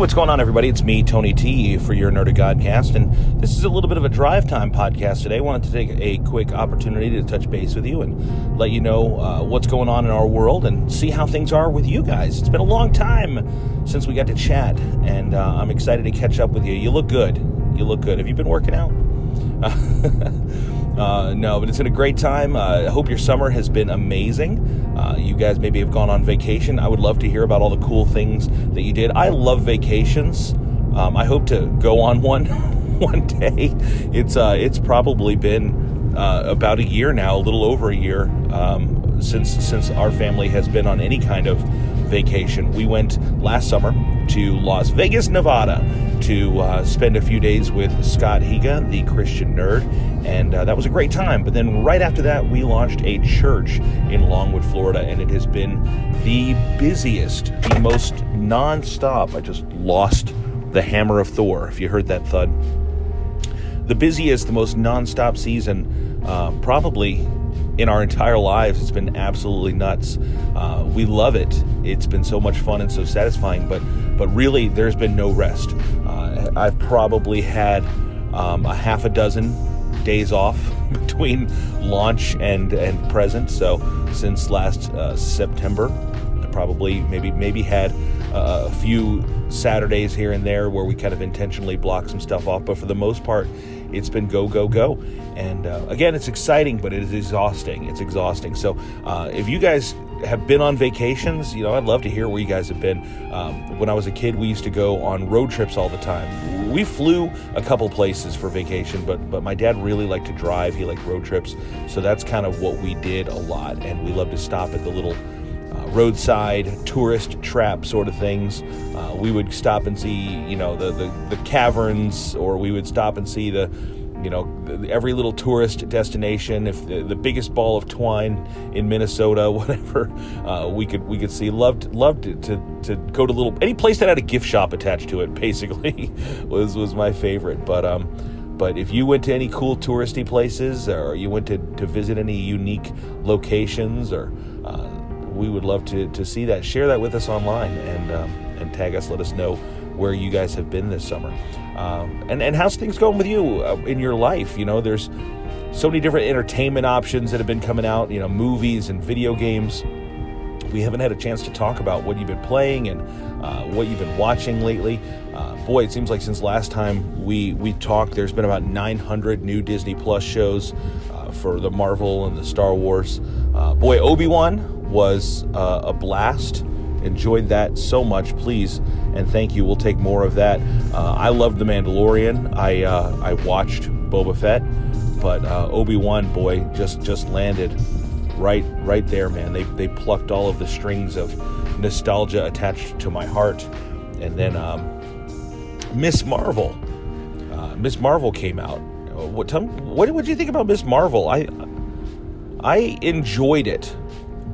what's going on, everybody? It's me, Tony T, for your Nerd of Godcast, and this is a little bit of a drive time podcast today. I wanted to take a quick opportunity to touch base with you and let you know uh, what's going on in our world and see how things are with you guys. It's been a long time since we got to chat, and uh, I'm excited to catch up with you. You look good. You look good. Have you been working out? Uh, no, but it's been a great time. Uh, I hope your summer has been amazing. Uh, you guys maybe have gone on vacation. I would love to hear about all the cool things that you did. I love vacations. Um, I hope to go on one one day. It's uh, it's probably been uh, about a year now, a little over a year um, since since our family has been on any kind of vacation. We went last summer to Las Vegas, Nevada, to spend a few days with Scott Higa, the Christian nerd, and uh, that was a great time. But then right after that, we launched a church in Longwood, Florida, and it has been the busiest, the most nonstop. I just lost the hammer of Thor. If you heard that thud, the busiest, the most nonstop season, uh, probably in our entire lives. It's been absolutely nuts. Uh, we love it. It's been so much fun and so satisfying. But but really, there's been no rest. Uh, I've probably had um, a half a dozen days off between launch and and present. So since last uh, September, I probably maybe maybe had uh, a few Saturdays here and there where we kind of intentionally block some stuff off. But for the most part, it's been go go go. And uh, again, it's exciting, but it is exhausting. It's exhausting. So uh, if you guys have been on vacations, you know, I'd love to hear where you guys have been. Um, when I was a kid, we used to go on road trips all the time. We flew a couple places for vacation, but but my dad really liked to drive. He liked road trips, so that's kind of what we did a lot. And we loved to stop at the little uh, roadside tourist trap sort of things. Uh, we would stop and see, you know, the, the, the caverns, or we would stop and see the you know every little tourist destination. If the, the biggest ball of twine in minnesota whatever uh, we could we could see. Loved loved to, to, to go to little any place that had a gift shop attached to it basically was was my favorite. But um but if you went to any cool touristy places or you went to, to visit any unique locations or uh, we would love to, to see that. Share that with us online and um, and tag us. Let us know where you guys have been this summer um, and, and how's things going with you uh, in your life? You know, there's so many different entertainment options that have been coming out, you know, movies and video games. We haven't had a chance to talk about what you've been playing and uh, what you've been watching lately. Uh, boy, it seems like since last time we, we talked, there's been about 900 new Disney Plus shows uh, for the Marvel and the Star Wars. Uh, boy, Obi Wan was uh, a blast enjoyed that so much. Please and thank you. We'll take more of that. Uh, I loved The Mandalorian. I uh, I watched Boba Fett, but uh, Obi Wan, boy, just just landed right right there, man. They they plucked all of the strings of nostalgia attached to my heart, and then um, Miss Marvel. Uh, Miss Marvel came out. What me, what did you think about Miss Marvel? I I enjoyed it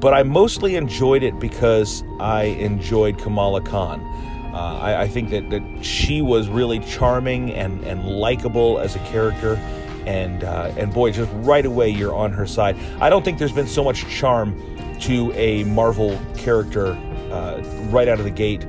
but I mostly enjoyed it because I enjoyed Kamala Khan. Uh, I, I, think that, that she was really charming and, and likable as a character. And, uh, and boy, just right away you're on her side. I don't think there's been so much charm to a Marvel character uh, right out of the gate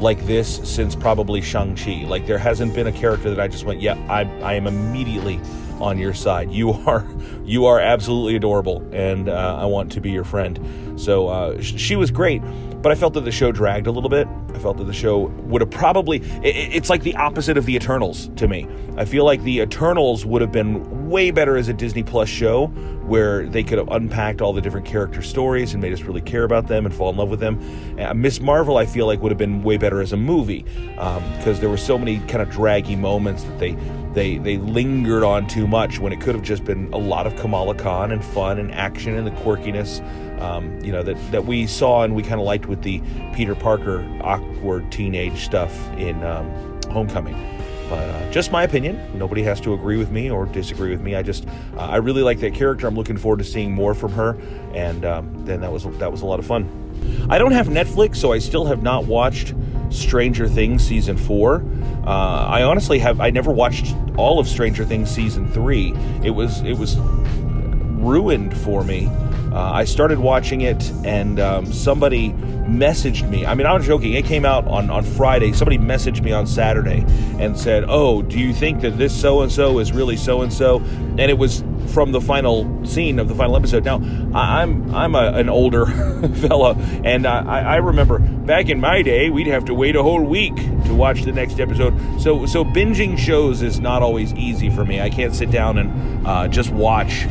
like this since probably Shang-Chi. Like there hasn't been a character that I just went, yeah, I, I am immediately on your side. You are you are absolutely adorable, and uh, I want to be your friend. So uh, she was great, but I felt that the show dragged a little bit. I felt that the show would have probably it, it's like the opposite of the Eternals to me. I feel like the Eternals would have been way better as a Disney Plus show where they could have unpacked all the different character stories and made us really care about them and fall in love with them. Uh, Miss Marvel, I feel like would have been way better as a movie because um, there were so many kind of draggy moments that they they they lingered on too much when it could have just been a lot of Kamala Khan and fun and action and the quirkiness, um, you know, that that we saw and we kind of liked with the Peter Parker awkward teenage stuff in um, Homecoming. But uh, just my opinion. Nobody has to agree with me or disagree with me. I just uh, I really like that character. I'm looking forward to seeing more from her, and um, then that was that was a lot of fun. I don't have Netflix, so I still have not watched Stranger Things season four. Uh, I honestly have I never watched all of Stranger Things season three. It was it was ruined for me. Uh, I started watching it, and um, somebody messaged me. I mean, I'm joking. It came out on, on Friday. Somebody messaged me on Saturday and said, Oh, do you think that this so and so is really so and so? And it was from the final scene of the final episode. Now, I'm I'm a, an older fella, and I, I remember back in my day, we'd have to wait a whole week to watch the next episode. So so binging shows is not always easy for me. I can't sit down and uh, just watch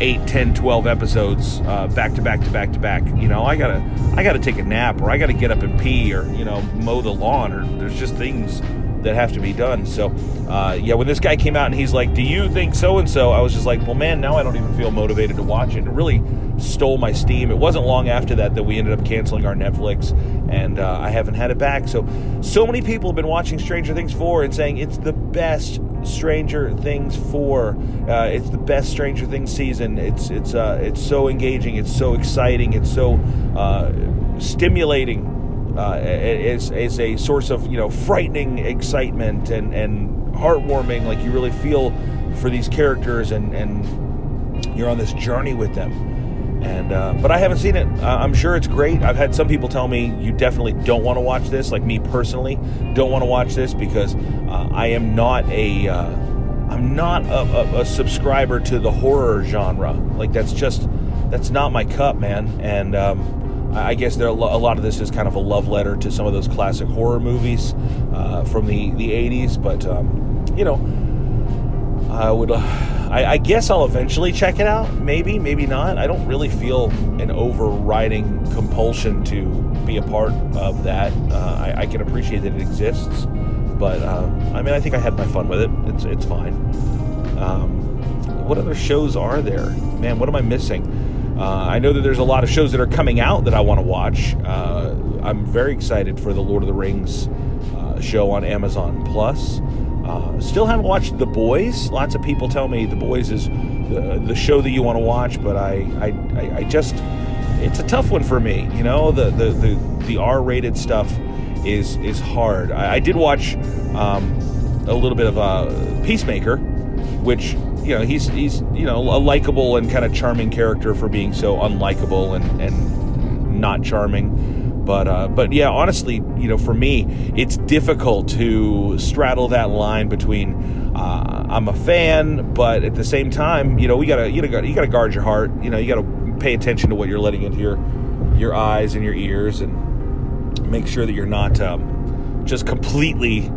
8 10 12 episodes uh, back to back to back to back. You know i gotta i gotta take a nap or i gotta get up and pee or you know mow the lawn or there's just things that have to be done so uh, yeah when this guy came out and he's like do you think so and so i was just like well man now i don't even feel motivated to watch it it really stole my steam it wasn't long after that that we ended up canceling our netflix and uh, i haven't had it back so so many people have been watching stranger things 4 and saying it's the best Stranger Things four. Uh, it's the best Stranger Things season. It's it's uh, it's so engaging. It's so exciting. It's so uh, stimulating. Uh, it's a source of you know frightening excitement and and heartwarming. Like you really feel for these characters and and you're on this journey with them. And uh, but I haven't seen it. Uh, I'm sure it's great. I've had some people tell me you definitely don't want to watch this. Like me personally, don't want to watch this because uh, I am not a uh, I'm not a, a, a, subscriber to the horror genre. Like that's just that's not my cup, man. And um, I guess there a lot of this is kind of a love letter to some of those classic horror movies uh, from the the 80s. But um, you know, I would. Uh, I, I, guess I'll eventually check it out. Maybe, maybe not. I don't really feel an overriding compulsion to be a part of that. Uh, I, I, can appreciate that it exists, but uh, I mean, I think I had my fun with it. It's it's fine. Um, what other shows are there? Man, what am I missing? Uh, I know that there's a lot of shows that are coming out that I want to watch. Uh, I'm very excited for the Lord of the Rings uh, show on Amazon Plus. Uh, still haven't watched The Boys. Lots of people tell me The Boys is the, the show that you want to watch, but I, I, I just, it's a tough one for me. You know, the the the, the R-rated stuff is is hard. I, I did watch um, a little bit of uh, Peacemaker, which you know he's he's you know a likable and kind of charming character for being so unlikable and and not charming. But uh, but yeah, honestly, you know, for me, it's difficult to straddle that line between uh, I'm a fan, but at the same time, you know, we gotta you gotta you gotta guard your heart. You know, you gotta pay attention to what you're letting into your your eyes and your ears, and make sure that you're not um, just completely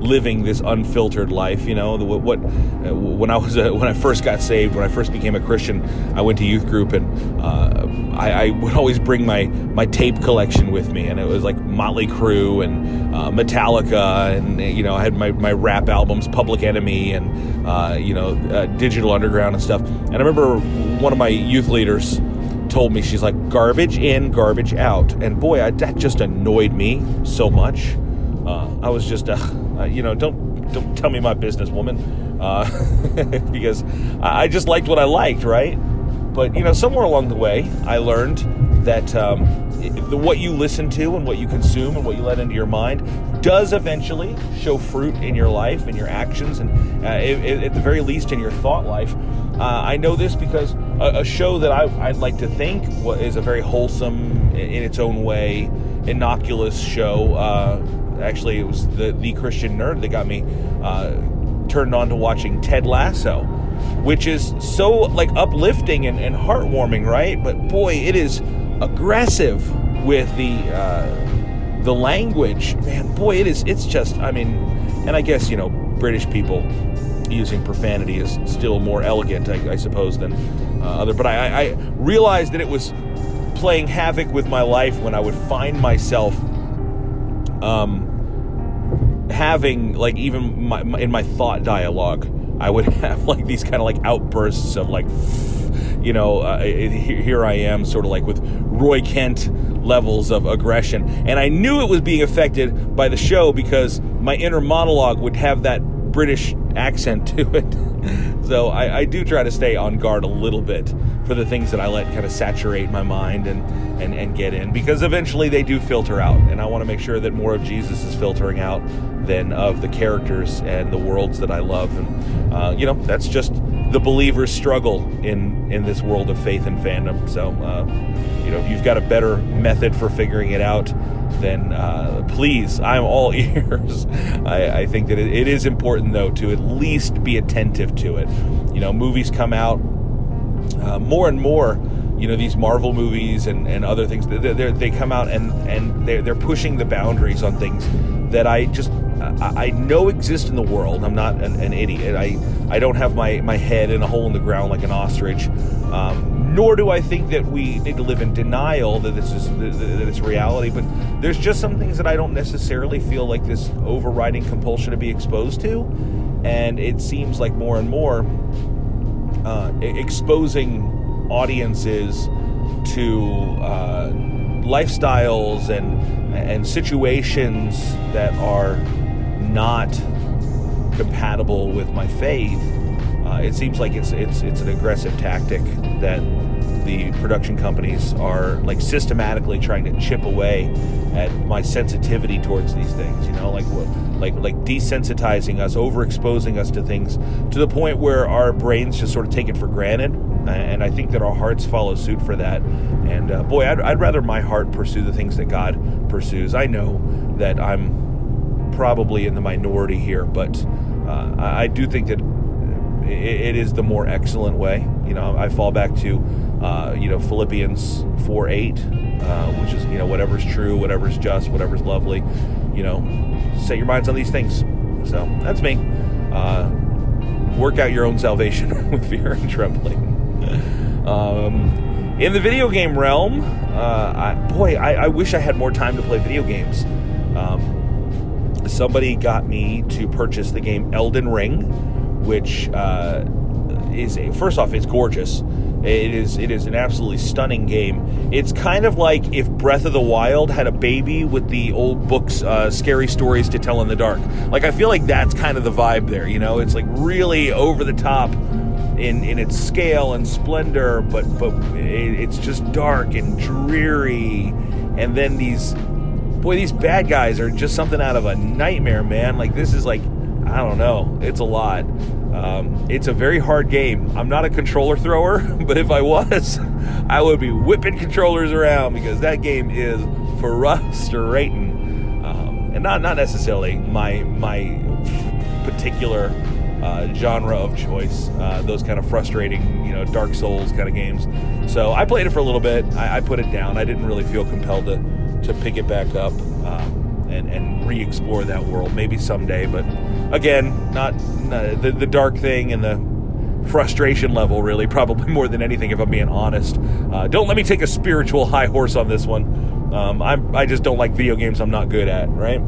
living this unfiltered life. You know, what, uh, when I was a, when I first got saved, when I first became a Christian, I went to youth group and uh, I, I, would always bring my my tape collection with me, and it was like Motley Crue and uh, Metallica, and you know, I had my, my rap albums, Public Enemy, and uh, you know, uh, Digital Underground and stuff. And I remember one of my youth leaders told me she's like garbage in garbage out and boy I, that just annoyed me so much uh, i was just uh, uh, you know, don't don't tell me my business, woman, uh, because I just liked what I liked, right? But you know, somewhere along the way, I learned that um, what you listen to and what you consume and what you let into your mind does eventually show fruit in your life and your actions, and uh, at the very least in your thought life. Uh, I know this because a, a show that I, would like to think is a very wholesome, in its own way, innocuous show uh, Actually, it was the the Christian nerd that got me uh, turned on to watching Ted Lasso, which is so like uplifting and, and heartwarming, right? But boy, it is aggressive with the uh, the language. Man, boy, it is. It's just. I mean, and I guess you know British people using profanity is still more elegant, I, I suppose, than uh, other. But I, I realized that it was playing havoc with my life when I would find myself um, having like even my, my, in my thought dialogue, I would have like these kind of like outbursts of like, you know, uh, here I am, sort of like with Roy Kent levels of aggression, and I knew it was being affected by the show because my inner monologue would have that British accent to it. so I, I, do try to stay on guard a little bit for the things that I let kind of saturate my mind and, and, and get in because eventually they do filter out. And I want to make sure that more of Jesus is filtering out than of the characters and the worlds that I love. And, uh, you know, that's just the believer's struggle in in this world of faith and fandom. So, uh, you know, if you've got a better method for figuring it out, then uh, please, I'm all ears. I, I think that it, it is important, though, to at least be attentive to it. You know, movies come out uh, more and more you know these Marvel movies and, and other things they they come out and and they're, they're pushing the boundaries on things that I just I know exist in the world. I'm not an, an, idiot. I, I don't have my, my head in a hole in the ground like an ostrich. Um, nor do I think that we need to live in denial that this is that it's reality. But there's just some things that I don't necessarily feel like this overriding compulsion to be exposed to, and it seems like more and more uh, exposing audiences to uh, lifestyles and and situations that are not compatible with my faith, uh, it seems like it's it's it's an aggressive tactic that the production companies are like systematically trying to chip away at my sensitivity towards these things. You know, like what like like desensitizing us, overexposing us to things to the point where our brains just sort of take it for granted. And I think that our hearts follow suit for that. And uh, boy, I'd, I'd rather my heart pursue the things that God pursues. I know that I'm probably in the minority here, but uh, I do think that it is the more excellent way. You know, I fall back to uh, you know Philippians four eight, uh, which is you know whatever's true, whatever's just, whatever's lovely. You know, set your minds on these things. So that's me. Uh, work out your own salvation with fear and trembling. Um, in the video game realm, uh, I, boy, I, I, wish I had more time to play video games. Um, somebody got me to purchase the game Elden Ring, which uh, is first off, it's gorgeous. It is it is an absolutely stunning game. It's kind of like if Breath of the Wild had a baby with the old books, uh, scary stories to tell in the dark. Like I feel like that's kind of the vibe there. You know, it's like really over the top in in its scale and splendor, but but it's just dark and dreary. And then these boy, these bad guys are just something out of a nightmare, man. Like this is like I don't know, it's a lot. Um, it's a very hard game. I'm not a controller thrower, but if I was, I would be whipping controllers around because that game is frustrating, um, and not not necessarily my my particular uh, genre of choice. Uh, those kind of frustrating, you know, Dark Souls kind of games. So I played it for a little bit. I, I put it down. I didn't really feel compelled to to pick it back up. Um, and, and re-explore that world maybe someday but again not, the, the dark thing and the frustration level really probably more than anything if i'm being honest uh, don't let me take a spiritual high horse on this one um, i just don't like video games i'm not good at right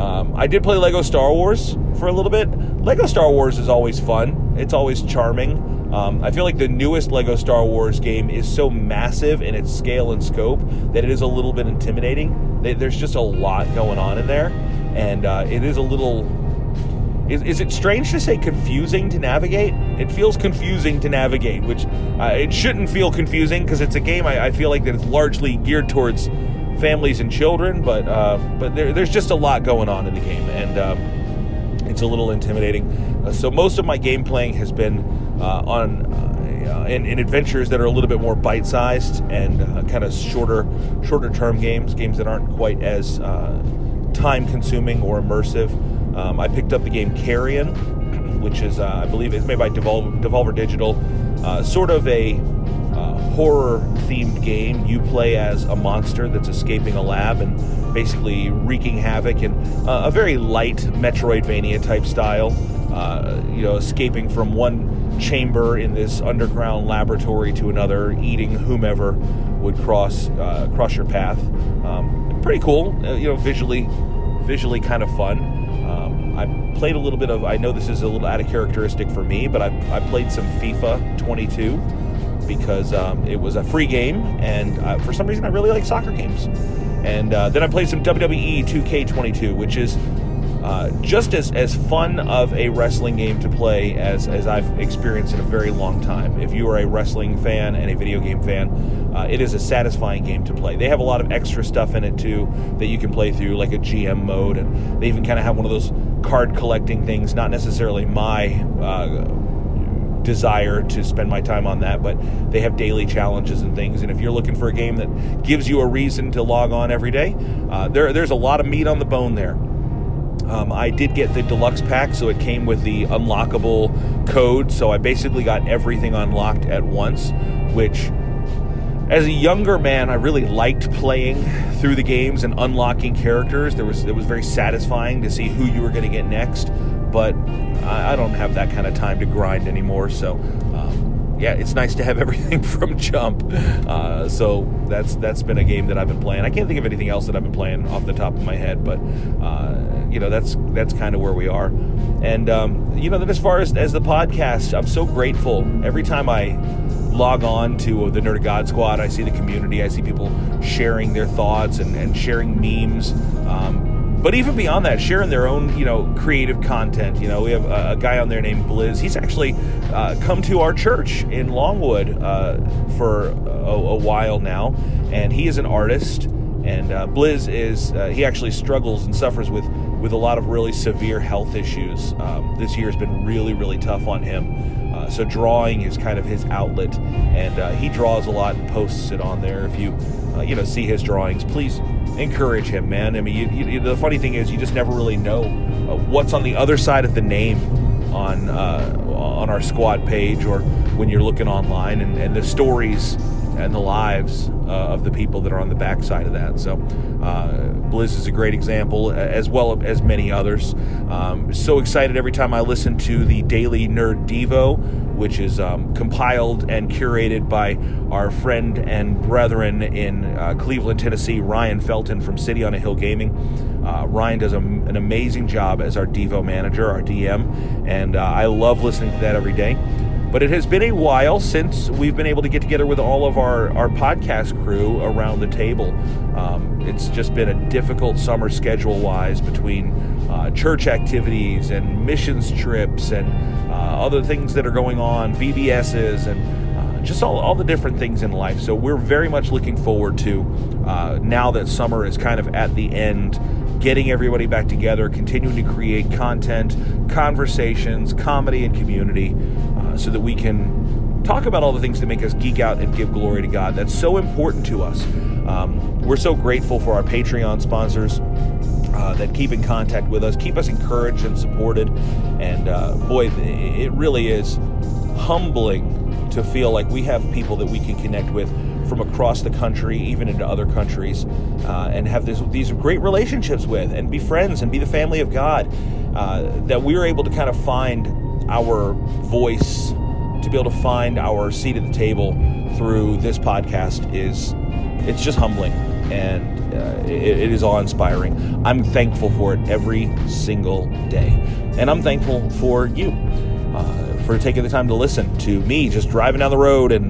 um, i did play lego star wars for a little bit lego star wars is always fun it's always charming um, I feel like the newest Lego Star Wars game is so massive in its scale and scope that it is a little bit intimidating. There's just a lot going on in there, and uh, it is a little. Is, is, it strange to say confusing to navigate? It feels confusing to navigate, which uh, it shouldn't feel confusing because it's a game I, I, feel like that is largely geared towards families and children, but uh, but there, there's just a lot going on in the game, and um, it's a little intimidating. Uh, so most of my game playing has been uh, on uh, in, in, adventures that are a little bit more bite-sized and uh, kind of shorter shorter term games, games that aren't quite as uh, time-consuming or immersive. Um, I picked up the game Carrion, which is I believe it's made by Devolver, Devolver Digital, sort of a horror-themed game. You play as a monster that's escaping a lab and basically wreaking havoc in a very light Metroidvania type style. you know, escaping from one chamber in this underground laboratory to another, eating whomever would cross uh, cross your path. Um, pretty cool, uh, you know, visually visually kind of fun. Um, I played a little bit of. I know this is a little out of characteristic for me, but I, I played some FIFA 22 because um, it was a free game, and uh, for some reason I really like soccer games. And uh, then I played some WWE 2K22, which is uh, just as, as fun of a wrestling game to play as, as I've experienced in a very long time. If you are a wrestling fan and a video game fan, uh, it is a satisfying game to play. They have a lot of extra stuff in it too that you can play through, like a GM mode, and they even kind of have one of those card collecting things. Not necessarily my uh, desire to spend my time on that, but they have daily challenges and things. And if you're looking for a game that gives you a reason to log on every day, uh, there, there's a lot of meat on the bone there. Um, I did get the deluxe pack, so it came with the unlockable code. So I basically got everything unlocked at once, which as a younger man, I really liked playing through the games and unlocking characters. There was it was very satisfying to see who you were going to get next. But I, I, don't have that kind of time to grind anymore. So um, yeah, it's nice to have everything from jump. Uh, so that's that's been a game that I've been playing. I can't think of anything else that I've been playing off the top of my head, but uh, you know that's that's kind of where we are. And um, you know, then as far as as the podcast, I'm so grateful every time I log on to the Nerd of God Squad, I see the community. I see people sharing their thoughts and, and sharing memes. Um, but even beyond that, sharing their own, you know, creative content. You know, we have a, a guy on there named Blizz. He's actually uh, come to our church in Longwood uh, for a, a, while now, and he is an artist. And uh, Blizz is uh, he actually struggles and suffers with with a lot of really severe health issues. Um, this year has been really, really tough on him. Uh, so drawing is kind of his outlet, and uh, he draws a lot and posts it on there. If you, uh, you know, see his drawings, please encourage him, man. I mean, you, you, the funny thing is, you just never really know uh, what's on the other side of the name on uh, on our squad page or when you're looking online, and, and the stories and the lives uh, of the people that are on the backside of that. So, uh, Blizz is a great example, as well as many others. Um, so excited every time I listen to the Daily Nerd Devo, which is um, compiled and curated by our friend and brethren in uh, Cleveland, Tennessee, Ryan Felton from City on a Hill Gaming. Uh, Ryan does a, an amazing job as our Devo manager, our DM, and uh, I love listening to that every day. But it has been a while since we've been able to get together with all of our, our podcast crew around the table. Um, it's just been a difficult summer schedule wise between uh, church activities and missions trips and uh, other things that are going on, VBSs, and uh, just all, all the different things in life. So we're very much looking forward to uh, now that summer is kind of at the end getting everybody back together, continuing to create content, conversations, comedy, and community uh, so that we can talk about all the things that make us geek out and give glory to God. That's so important to us. Um, we're so grateful for our Patreon sponsors. Uh, that keep in contact with us, keep us encouraged and supported. And uh, boy, it really is humbling to feel like we have people that we can connect with from across the country, even into other countries, uh, and have this, these great relationships with, and be friends and be the family of God. Uh, that we are able to kind of find our voice, to be able to find our seat at the table through this podcast is it's just humbling and uh, it, it is awe-inspiring. I'm thankful for it every single day, and I'm thankful for you uh, for taking the time to listen to me just driving down the road and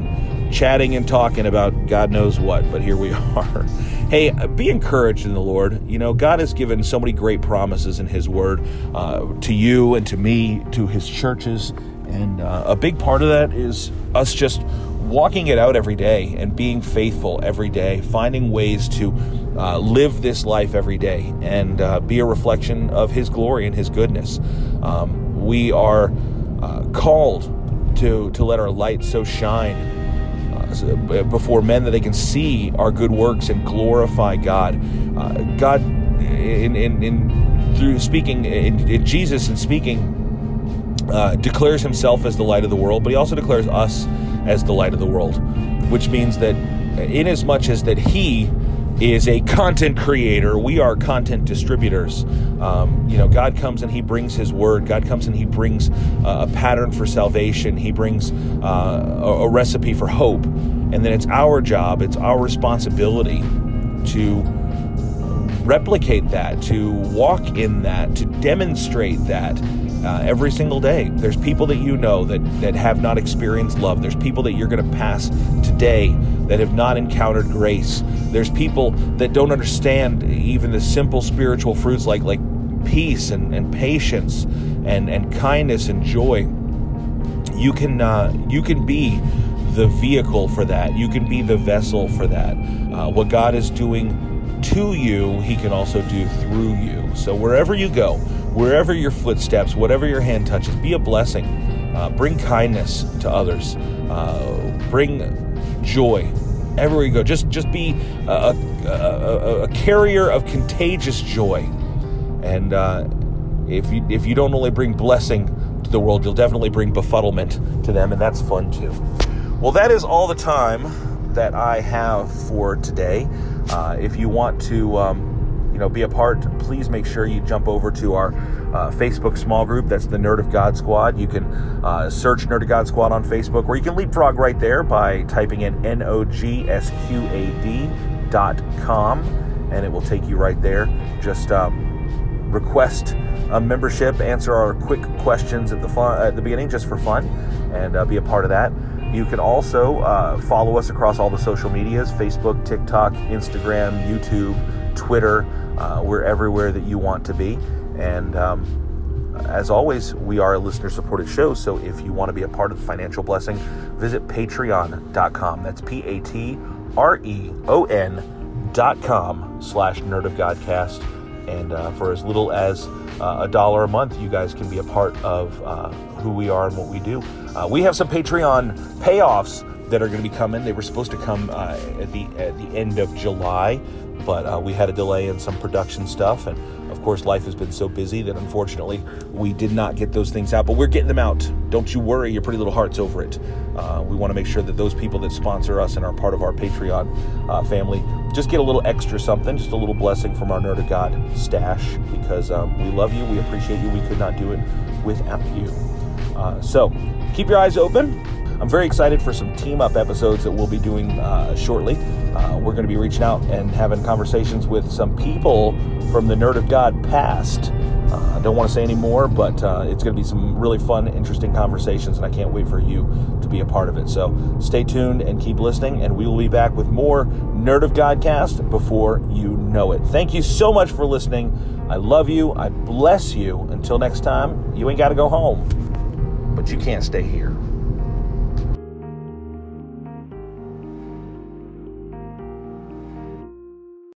chatting and talking about God knows what, but here we are. hey, be encouraged in the Lord. You know, God has given so many great promises in His Word uh, to you and to me, to His churches. And uh, a big part of that is us just walking it out every day and being faithful every day, finding ways to uh, live this life every day and uh, be a reflection of His glory and His goodness. Um, we are uh, called to, to let our light so shine before men that they can see our good works and glorify God. Uh, God, in, in, in, through speaking in, in Jesus and speaking, uh, declares himself as the light of the world, but he also declares us as the light of the world, which means that inasmuch as that he is a content creator. We are content distributors. Um, you know, God comes and He brings His word. God comes and He brings uh, a pattern for salvation. He brings uh, a, a recipe for hope. And then it's our job, it's our responsibility to replicate that, to walk in that, to demonstrate that uh, every single day. There's people that you know that, that have not experienced love. There's people that you're going to pass today that have not encountered grace. There's people that don't understand even the simple spiritual fruits like, like peace and, and patience and, and kindness and joy. You can, uh, you can be the vehicle for that. You can be the vessel for that. Uh, what God is doing to you, He can also do through you. So wherever you go, wherever your footsteps, whatever your hand touches, be a blessing. Uh, bring kindness to others. Uh, bring joy everywhere you go. Just just be a, a, a carrier of contagious joy. And uh, if you if you don't only bring blessing to the world, you'll definitely bring befuddlement to them, and that's fun too. Well, that is all the time that I have for today. Uh, if you want to, um, know, be a part, please make sure you jump over to our uh, Facebook small group. That's the Nerd of God Squad. You can uh, search Nerd of God Squad on Facebook, or you can leapfrog right there by typing in N O G S Q A D dot com, and it will take you right there. Just um, request a membership, answer our quick questions at the fun, at the beginning, just for fun, and uh, be a part of that. You can also uh, follow us across all the social medias Facebook, TikTok, Instagram, YouTube, Twitter. Uh, we're everywhere that you want to be. And um, as always, we are a listener supported show. So if you want to be a part of the financial blessing, visit patreon.com. That's P A T R E O N dot com slash nerd of Godcast. And uh, for as little as uh, a dollar a month, you guys can be a part of uh, who we are and what we do. Uh, we have some Patreon payoffs that are going to be coming. They were supposed to come uh, at the at the end of July, but uh, we had a delay in some production stuff, and of course, life has been so busy that unfortunately we did not get those things out. But we're getting them out. Don't you worry, your pretty little hearts over it. Uh, we want to make sure that those people that sponsor us and are part of our Patreon uh, family just get a little extra something, just a little blessing from our Nerd of God stash because um, we love you, we appreciate you, we could not do it without you. Uh, so keep your eyes open. I'm very excited for some team up episodes that we'll be doing uh, shortly. Uh, we're going to be reaching out and having conversations with some people from the Nerd of God past. Uh, I don't want to say any more, but uh, it's going to be some really fun, interesting conversations, and I can't wait for you to be a part of it. So stay tuned and keep listening, and we will be back with more Nerd of Godcast before you know it. Thank you so much for listening. I love you. I bless you. Until next time, you ain't got to go home, but you can't stay here.